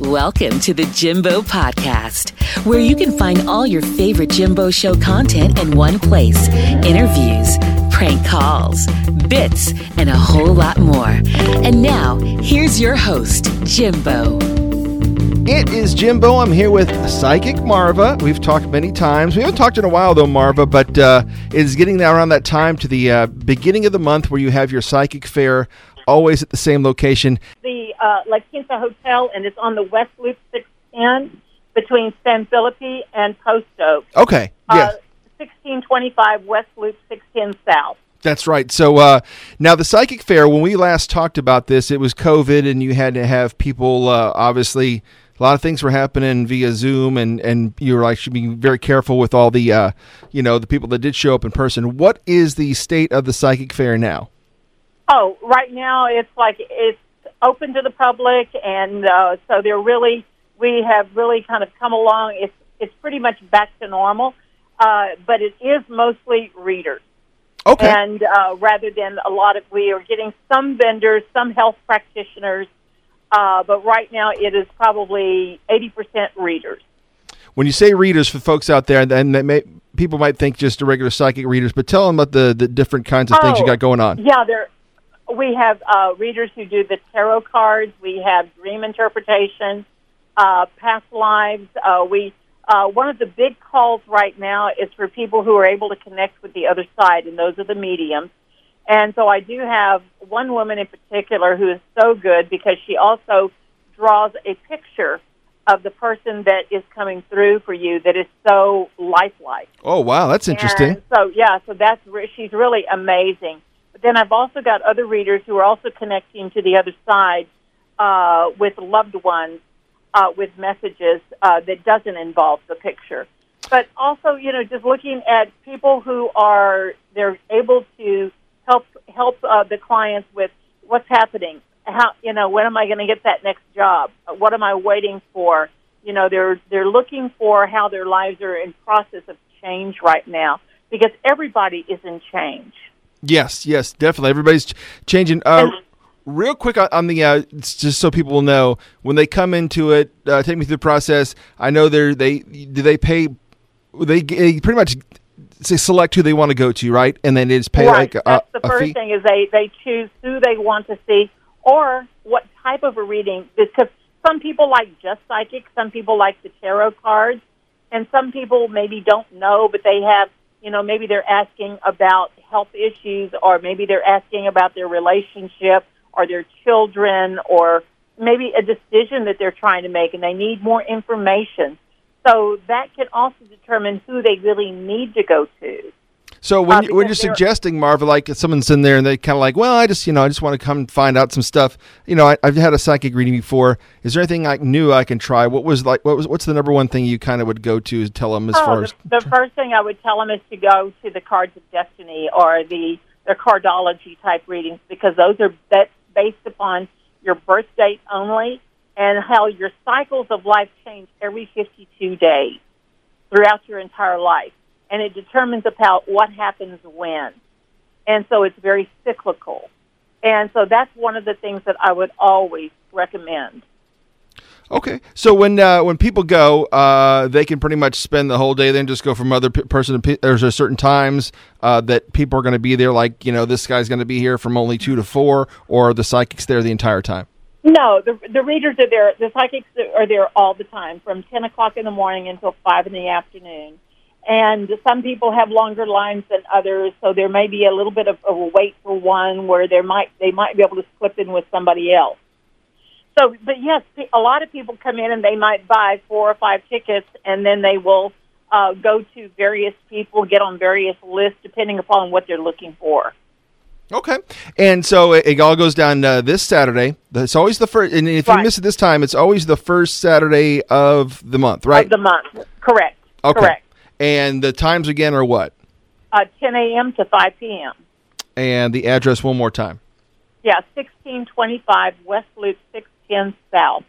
Welcome to the Jimbo Podcast, where you can find all your favorite Jimbo Show content in one place interviews, prank calls, bits, and a whole lot more. And now, here's your host, Jimbo. It is Jimbo. I'm here with Psychic Marva. We've talked many times. We haven't talked in a while, though, Marva, but uh, it is getting around that time to the uh, beginning of the month where you have your psychic fair always at the same location. The uh, La Quinta Hotel, and it's on the West Loop 610 between San Felipe and Post Oak. Okay. Uh, 1625 West Loop 610 South. That's right. So uh, now the psychic fair. When we last talked about this, it was COVID, and you had to have people. Uh, obviously, a lot of things were happening via Zoom, and and you were like should be very careful with all the, uh, you know, the people that did show up in person. What is the state of the psychic fair now? Oh, right now it's like it's open to the public, and uh, so they're really we have really kind of come along. It's it's pretty much back to normal, uh, but it is mostly readers. Okay. and uh, rather than a lot of we are getting some vendors, some health practitioners, uh, but right now it is probably eighty percent readers. when you say readers for folks out there, then they may, people might think just a regular psychic readers, but tell them about the, the different kinds of things you Oh, got going on. Yeah, there we have uh, readers who do the tarot cards. We have dream interpretation, uh, past lives. Uh, we uh, one of the big calls right now is for people who are able to connect with the other side, and those are the mediums. And so I do have one woman in particular who is so good because she also draws a picture of the person that is coming through for you that is so lifelike. Oh, wow, that's interesting. And so yeah, so that's re- she's really amazing. Then I've also got other readers who are also connecting to the other side uh, with loved ones uh, with messages uh, that doesn't involve the picture. But also, you know, just looking at people who are they're able to help help uh, the clients with what's happening. How you know when am I going to get that next job? What am I waiting for? You know, they're they're looking for how their lives are in process of change right now because everybody is in change. Yes, yes, definitely. Everybody's ch- changing. Uh, real quick on, the, uh, it's just so people will know, when they come into it, uh, take me through the process. I know they're, they, do they pay, they, they pretty much say select who they want to go to, right? And then they just pay right. like a, That's the first thing is they they choose who they want to see or what type of a reading because some people like just psychic, some people like the tarot cards, and some people maybe don't know, but they have you know maybe they're asking about health issues or maybe they're asking about their relationship or their children or maybe a decision that they're trying to make and they need more information. So that can also determine who they really need to go to. So when, Uh, you, when you're suggesting Marva, like if someone's in there and they kind of like, well, I just you know I just want to come find out some stuff. You know, I, I've had a psychic reading before. Is there anything like new I can try? What was like? What was what's the number one thing you kind of would go to tell them as Oh, far the, as? the first thing I would tell them is to go to the Cards of Destiny or the the cardology type readings because those are that's based upon your birth date only and how your cycles of life change every 52 days throughout your entire life, and it determines about what happens when, and so it's very cyclical, and so that's one of the things that I would always recommend. Okay, so when uh, when people go, uh, they can pretty much spend the whole day. Then just go from other p- person to pe- there's a certain times uh, that people are going to be there. Like you know, this guy's going to be here from only two to four, or the psychic's there the entire time. No, the the readers are there. The psychics are there all the time, from ten o'clock in the morning until five in the afternoon. And some people have longer lines than others, so there may be a little bit of, of a wait for one where there might they might be able to slip in with somebody else. So, but yes, a lot of people come in and they might buy four or five tickets, and then they will uh, go to various people, get on various lists depending upon what they're looking for. Okay, and so it, it all goes down uh, this Saturday. It's always the first, and if you miss it this time, it's always the first Saturday of the month, right? Of the month, correct? okay, Correct. And the times again are what? Uh, 10 a.m. to 5 p.m. And the address one more time. Yeah, 1625 West Loop 610 South.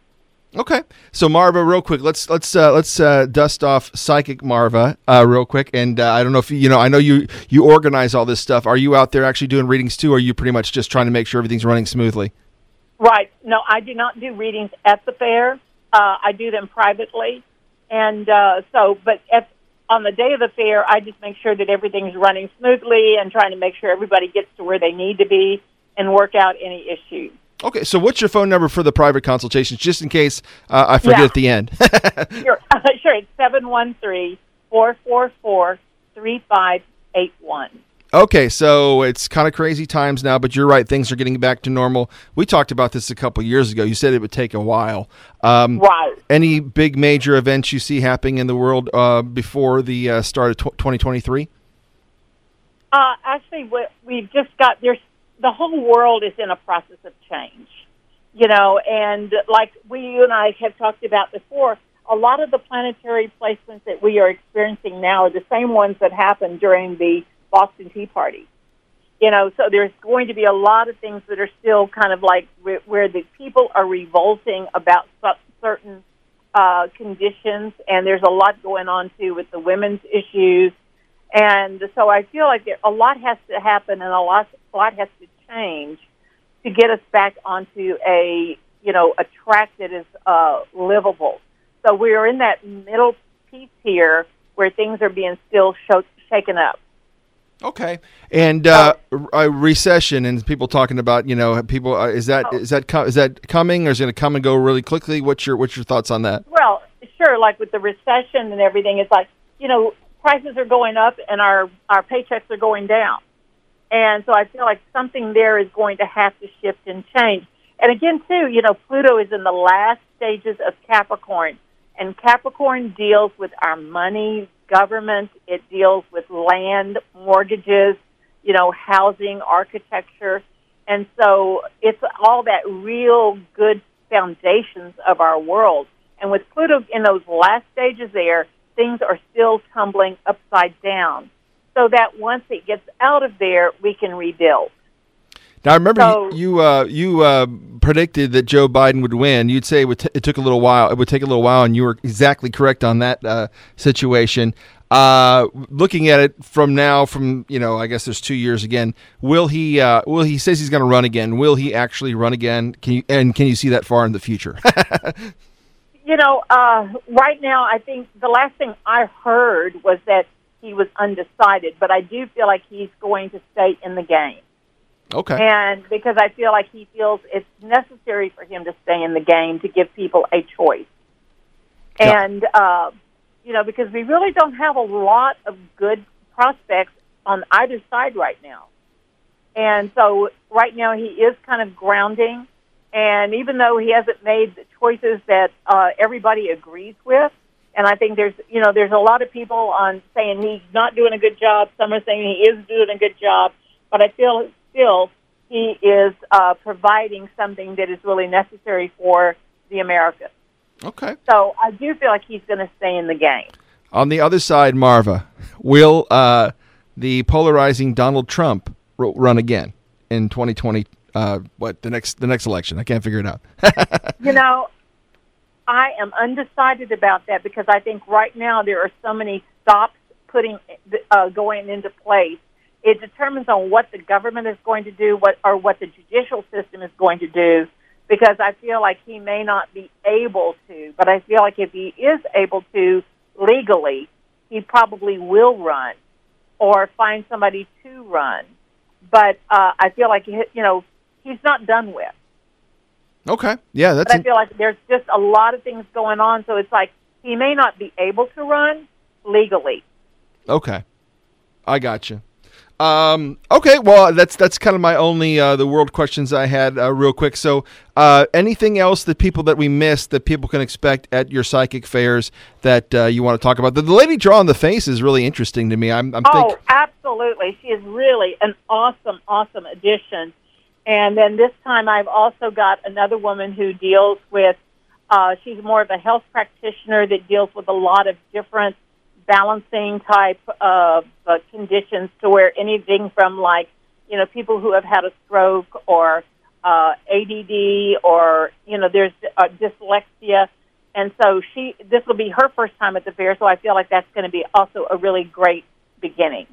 Okay, so Marva, real quick, let's let's uh, let's uh, dust off psychic Marva uh, real quick, and uh, I don't know if you, you know, I know you you organize all this stuff. Are you out there actually doing readings too, or are you pretty much just trying to make sure everything's running smoothly? Right. No, I do not do readings at the fair. uh, I do them privately, and uh, so but at, on the day of the fair, I just make sure that everything's running smoothly and trying to make sure everybody gets to where they need to be and work out any issues. Okay, so what's your phone number for the private consultations, just in case uh, I forget Yeah. at the end? Sure, sure. It's seven one three four four four three five eight one. Okay, so it's kind of crazy times now, but you're right; things are getting back to normal. We talked about this a couple years ago. You said it would take a while. Um, Right. Any big major events you see happening in the world uh, before the uh, start of 2023? Uh, actually, we, we've just got there's the whole world is in a process of change, you know, and like we you and I have talked about before, a lot of the planetary placements that we are experiencing now are the same ones that happened during the Boston Tea Party. You know, so there's going to be a lot of things that are still kind of like where, where the people are revolting about certain uh, conditions, and there's a lot going on too with the women's issues and so I feel like a lot has to happen and a lot, a lot has to change to get us back onto a, you know, a track that is uh, livable. So we are in that middle piece here where things are being still sho- shaken up. Okay, and uh, a recession and people talking about you know people uh, is that Oh. is that co- is that coming or is it going to come and go really quickly? What's your what's your thoughts on that? Well, sure, like with the recession and everything, it's like, you know, prices are going up and our, our paychecks are going down. And so I feel like something there is going to have to shift and change. And again, too, you know, Pluto is in the last stages of Capricorn. And Capricorn deals with our money, government, it deals with land, mortgages, you know, housing, architecture. And so it's all that real good foundations of our world. And with Pluto in those last stages there, things are still tumbling upside down. So that once it gets out of there, we can rebuild. Now I remember So- you you, uh, you uh, predicted that Joe Biden would win. You'd say it, would t- it took a little while. It would take a little while, and you were exactly correct on that uh, situation. Uh, looking at it from now, from you know, I guess there's two years again. Will he? Uh, will he says he's going to run again? Will he actually run again? Can you and can you see that far in the future? You know, uh, right now, I think the last thing I heard was that he was undecided, but I do feel like he's going to stay in the game. Okay. And because I feel like he feels it's necessary for him to stay in the game to give people a choice. Yeah. And, uh, you know, because we really don't have a lot of good prospects on either side right now. And so right now he is kind of grounding. And even though he hasn't made the choices that uh, everybody agrees with, and I think there's, you know, there's a lot of people on saying he's not doing a good job. Some are saying he is doing a good job. But I feel still he is uh, providing something that is really necessary for the Americans. Okay. So I do feel like he's going to stay in the game. On the other side, Marva, will uh, the polarizing Donald Trump ro- run again in 2020? Uh, what the next the next election? I can't figure it out. You know, I am undecided about that because I think right now there are so many stops putting uh, going into place. It determines on what the government is going to do, what or what the judicial system is going to do. Because I feel like he may not be able to, but I feel like if he is able to legally, he probably will run or find somebody to run. But uh, I feel like you know he's not done with. okay. Yeah, that's But I feel like there's just a lot of things going on, so it's like he may not be able to run legally. okay. I got you. Um, okay, well, that's that's kind of my only uh, the world questions I had uh, real quick. So, uh, anything else that people that we missed that people can expect at your psychic fairs that uh, you want to talk about? The, the lady draw on the face is really interesting to me. I'm, I'm Oh, think- absolutely. She is really an awesome, awesome addition. And then this time I've also got another woman who deals with, uh, she's more of a health practitioner that deals with a lot of different balancing type of uh, conditions to where anything from like, you know, people who have had a stroke or uh, ADD or, you know, there's uh, dyslexia. And so she, this will be her first time at the fair, so I feel like that's going to be also a really great beginning.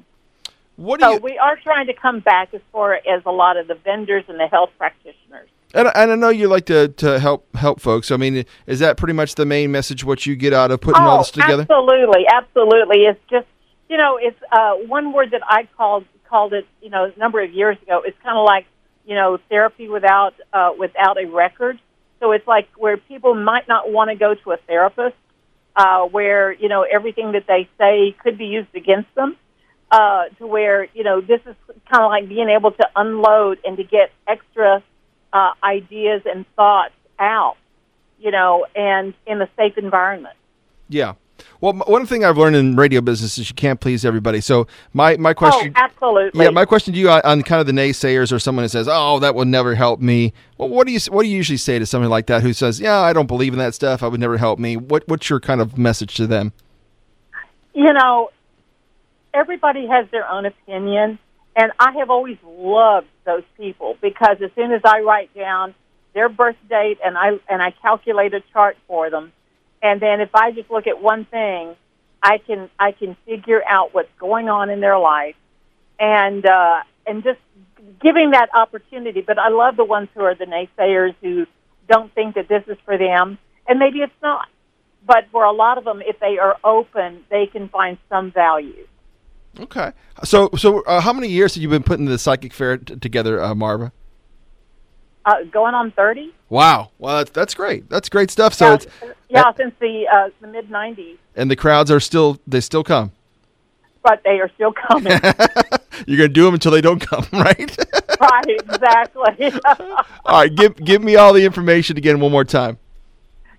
what do So you? we are trying to come back as far as a lot of the vendors and the health practitioners. And, and I know you like to, to help help folks. I mean, is that pretty much the main message? What you get out of putting oh, all this together? Absolutely, absolutely. It's just you know, it's uh, one word that I called called it. You know, a number of years ago. It's kind of like you know therapy without uh, without a record. So it's like where people might not want to go to a therapist, uh, where you know everything that they say could be used against them. Uh, to where you know this is kind of like being able to unload and to get extra uh, ideas and thoughts out, you know, and in a safe environment. Yeah. Well, one thing I've learned in radio business is you can't please everybody. So my my question, oh, absolutely, yeah, my question to you on, on, kind of the naysayers or someone who says, "Oh, that will never help me." Well, what do you what do you usually say to somebody like that who says, "Yeah, I don't believe in that stuff. I would never help me." What what's your kind of message to them? You know, everybody has their own opinion, and I have always loved those people because as soon as I write down their birth date and I and I calculate a chart for them, and then if I just look at one thing, I can I can figure out what's going on in their life, and uh, and just giving that opportunity. But I love the ones who are the naysayers who don't think that this is for them, and maybe it's not. But for a lot of them, if they are open, they can find some value. Okay. So, so uh, how many years have you been putting the psychic fair t- together, uh, Marva? Uh, going on thirty. Wow. Well, that's that's great. That's great stuff. So yeah, it's yeah, uh, since the uh, the mid '90s. And the crowds are still they still come. But they are still coming. You're gonna do them until they don't come, right? right. Exactly. all right. Give give me all the information again one more time.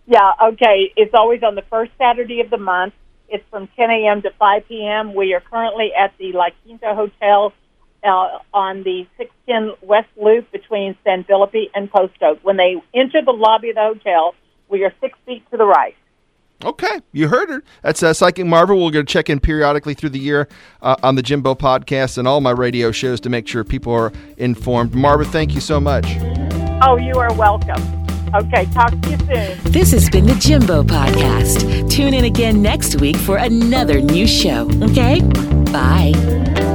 Yeah. Okay. It's always on the first Saturday of the month. It's from 10 a.m. to 5 p.m. We are currently at the La Quinta Hotel uh, on the 610 West Loop between San Felipe and Post Oak. When they enter the lobby of the hotel, we are six feet to the right. Okay, you heard her. That's uh, Psychic Marva. We're going to check in periodically through the year uh, on the Jimbo podcast and all my radio shows to make sure people are informed. Marva, thank you so much. Oh, you are welcome. Okay, talk to you soon. This has been the Jimbo Podcast. Tune in again next week for another new show, okay? Bye.